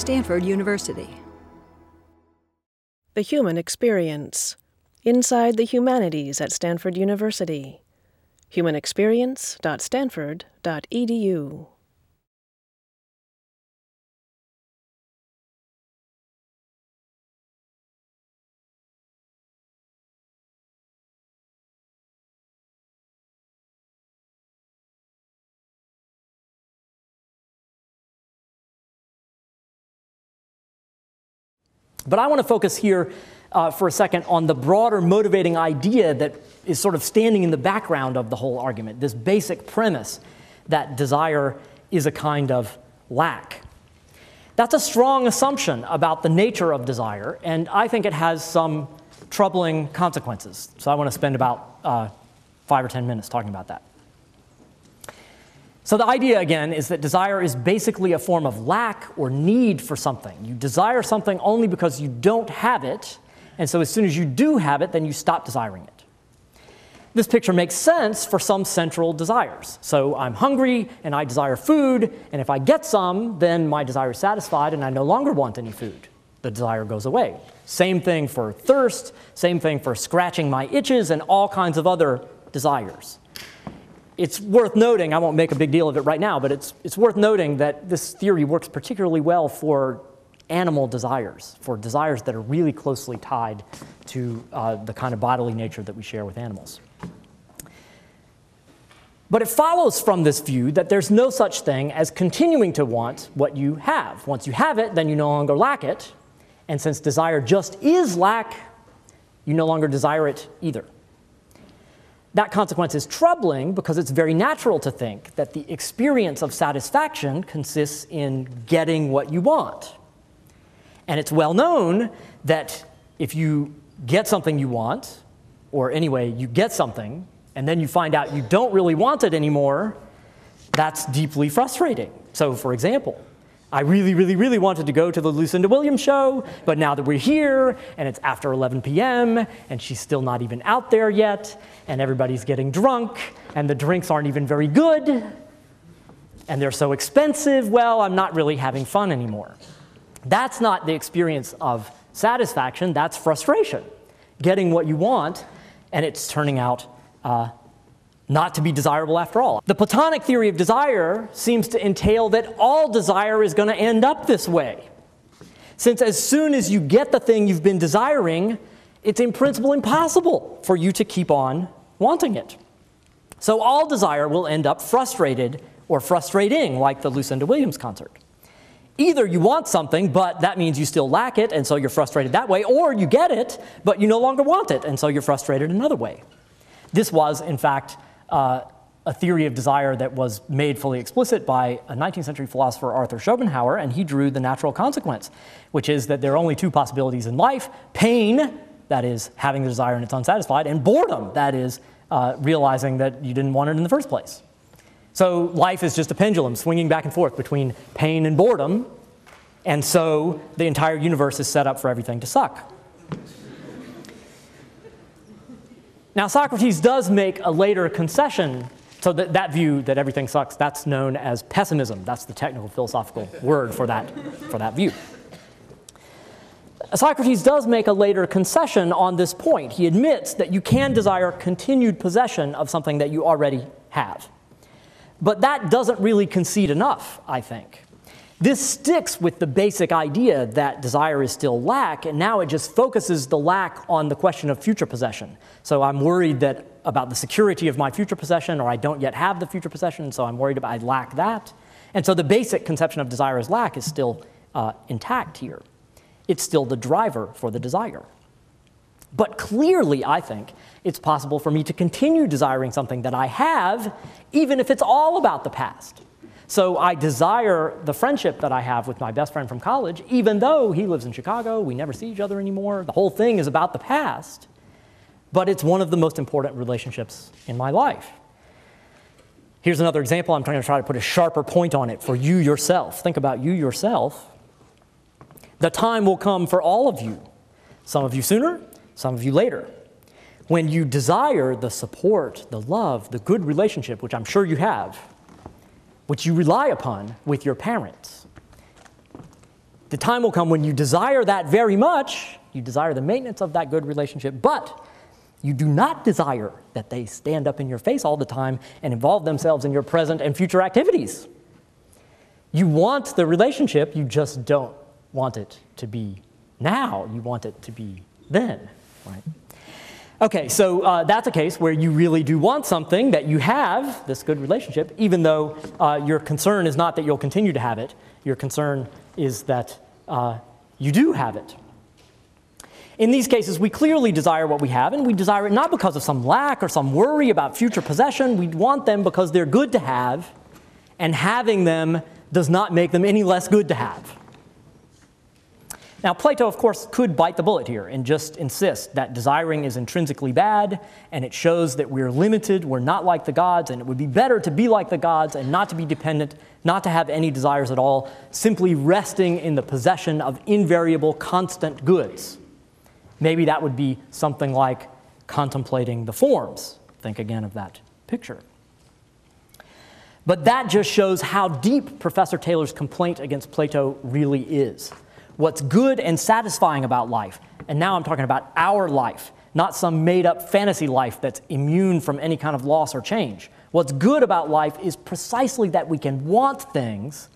Stanford University. The Human Experience Inside the Humanities at Stanford University. humanexperience.stanford.edu. But I want to focus here uh, for a second on the broader motivating idea that is sort of standing in the background of the whole argument this basic premise that desire is a kind of lack. That's a strong assumption about the nature of desire, and I think it has some troubling consequences. So I want to spend about uh, five or ten minutes talking about that. So, the idea again is that desire is basically a form of lack or need for something. You desire something only because you don't have it, and so as soon as you do have it, then you stop desiring it. This picture makes sense for some central desires. So, I'm hungry and I desire food, and if I get some, then my desire is satisfied and I no longer want any food. The desire goes away. Same thing for thirst, same thing for scratching my itches, and all kinds of other desires it's worth noting, I won't make a big deal of it right now, but it's, it's worth noting that this theory works particularly well for animal desires, for desires that are really closely tied to uh, the kind of bodily nature that we share with animals. But it follows from this view that there's no such thing as continuing to want what you have. Once you have it, then you no longer lack it. And since desire just is lack, you no longer desire it either. That consequence is troubling because it's very natural to think that the experience of satisfaction consists in getting what you want. And it's well known that if you get something you want, or anyway, you get something, and then you find out you don't really want it anymore, that's deeply frustrating. So, for example, I really, really, really wanted to go to the Lucinda Williams show, but now that we're here and it's after 11 p.m. and she's still not even out there yet, and everybody's getting drunk, and the drinks aren't even very good, and they're so expensive, well, I'm not really having fun anymore. That's not the experience of satisfaction, that's frustration. Getting what you want, and it's turning out uh, not to be desirable after all. The Platonic theory of desire seems to entail that all desire is going to end up this way. Since as soon as you get the thing you've been desiring, it's in principle impossible for you to keep on wanting it. So all desire will end up frustrated or frustrating, like the Lucinda Williams concert. Either you want something, but that means you still lack it, and so you're frustrated that way, or you get it, but you no longer want it, and so you're frustrated another way. This was, in fact, uh, a theory of desire that was made fully explicit by a 19th century philosopher, Arthur Schopenhauer, and he drew the natural consequence, which is that there are only two possibilities in life pain, that is, having the desire and it's unsatisfied, and boredom, that is, uh, realizing that you didn't want it in the first place. So life is just a pendulum swinging back and forth between pain and boredom, and so the entire universe is set up for everything to suck. Now, Socrates does make a later concession. So that, that view that everything sucks, that's known as pessimism. That's the technical philosophical word for that, for that view. Socrates does make a later concession on this point. He admits that you can desire continued possession of something that you already have. But that doesn't really concede enough, I think. This sticks with the basic idea that desire is still lack, and now it just focuses the lack on the question of future possession. So I'm worried that about the security of my future possession, or I don't yet have the future possession, so I'm worried about I lack that. And so the basic conception of desire as lack is still uh, intact here. It's still the driver for the desire. But clearly, I think, it's possible for me to continue desiring something that I have, even if it's all about the past. So I desire the friendship that I have with my best friend from college, even though he lives in Chicago, we never see each other anymore. The whole thing is about the past, but it's one of the most important relationships in my life. Here's another example. I'm trying to try to put a sharper point on it for you yourself. Think about you yourself. The time will come for all of you, some of you sooner, some of you later, when you desire the support, the love, the good relationship, which I'm sure you have which you rely upon with your parents. the time will come when you desire that very much, you desire the maintenance of that good relationship, but you do not desire that they stand up in your face all the time and involve themselves in your present and future activities. You want the relationship, you just don't want it to be now. You want it to be then, right? Okay, so uh, that's a case where you really do want something that you have, this good relationship, even though uh, your concern is not that you'll continue to have it. Your concern is that uh, you do have it. In these cases, we clearly desire what we have, and we desire it not because of some lack or some worry about future possession. We want them because they're good to have, and having them does not make them any less good to have. Now, Plato, of course, could bite the bullet here and just insist that desiring is intrinsically bad, and it shows that we're limited, we're not like the gods, and it would be better to be like the gods and not to be dependent, not to have any desires at all, simply resting in the possession of invariable, constant goods. Maybe that would be something like contemplating the forms. Think again of that picture. But that just shows how deep Professor Taylor's complaint against Plato really is what's good and satisfying about life. And now I'm talking about our life, not some made up fantasy life that's immune from any kind of loss or change. What's good about life is precisely that we can want things,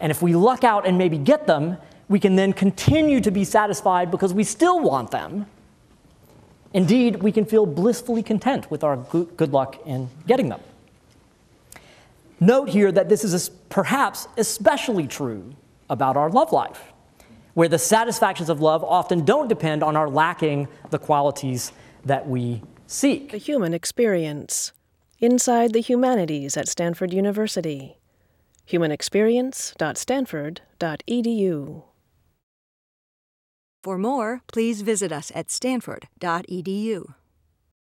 and if we luck out and maybe get them, we can then continue to be satisfied because we still want them. Indeed, we can feel blissfully content with our good luck in getting them. Note here that this is perhaps especially true about our love life where the satisfactions of love often don't depend on our lacking the qualities that we seek. The human experience. Inside the humanities at Stanford University. humanexperience.stanford.edu. For more, please visit us at stanford.edu.